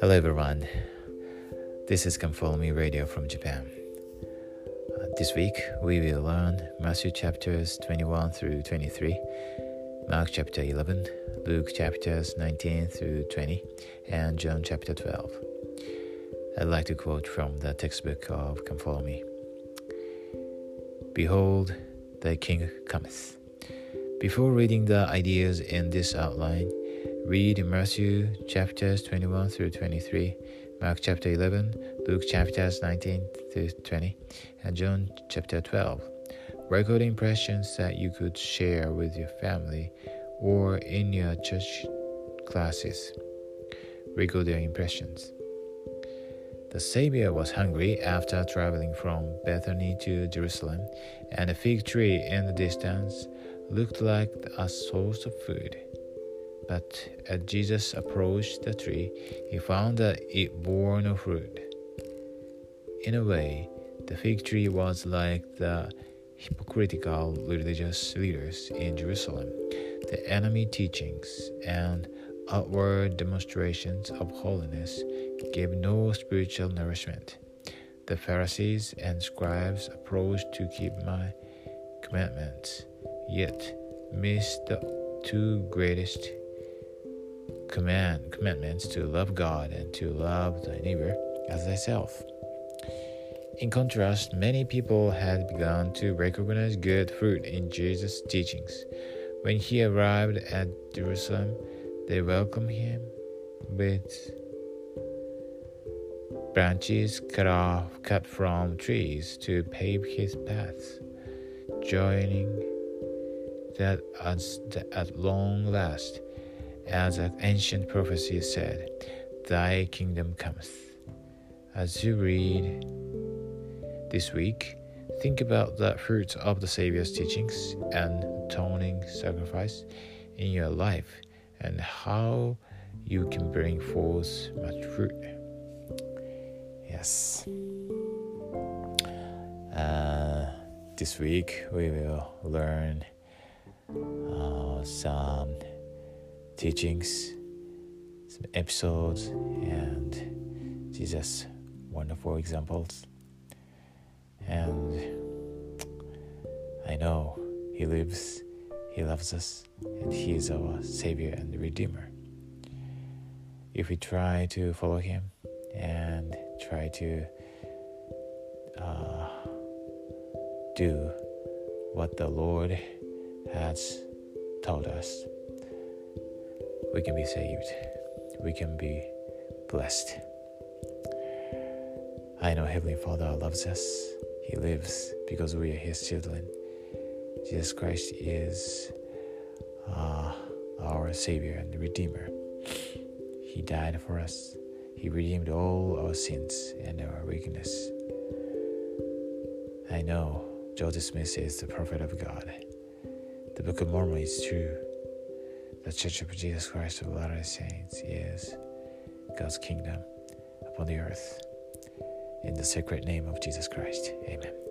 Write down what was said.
Hello everyone. This is Come Follow Me Radio from Japan. Uh, this week we will learn Matthew chapters 21 through 23, Mark chapter 11, Luke chapters 19 through 20, and John chapter 12. I'd like to quote from the textbook of Come Follow Me. Behold, thy king cometh. Before reading the ideas in this outline, Read Matthew chapters 21 through 23, Mark chapter 11, Luke chapters 19 through 20, and John chapter 12. Record impressions that you could share with your family or in your church classes. Record their impressions. The Savior was hungry after traveling from Bethany to Jerusalem, and a fig tree in the distance looked like a source of food. But as Jesus approached the tree, he found that it bore no fruit. In a way, the fig tree was like the hypocritical religious leaders in Jerusalem. The enemy teachings and outward demonstrations of holiness gave no spiritual nourishment. The Pharisees and scribes approached to keep my commandments, yet missed the two greatest command commitments to love God and to love thy neighbor as thyself. In contrast, many people had begun to recognize good fruit in Jesus' teachings. When he arrived at Jerusalem, they welcomed him with branches cut off cut from trees to pave his path, joining that at long last as an ancient prophecy said, Thy kingdom cometh. As you read this week, think about the fruits of the Savior's teachings and atoning sacrifice in your life and how you can bring forth much fruit. Yes. Uh, this week we will learn uh, some teachings, some episodes, and Jesus' wonderful examples. And I know He lives, He loves us, and He is our Savior and Redeemer. If we try to follow Him and try to uh, do what the Lord has taught us, we can be saved, we can be blessed. I know Heavenly Father loves us, He lives because we are His children. Jesus Christ is uh, our Savior and Redeemer. He died for us, He redeemed all our sins and our weakness. I know Joseph Smith is the prophet of God. The Book of Mormon is true. The Church of Jesus Christ of Latter-day Saints is God's kingdom upon the earth. In the sacred name of Jesus Christ. Amen.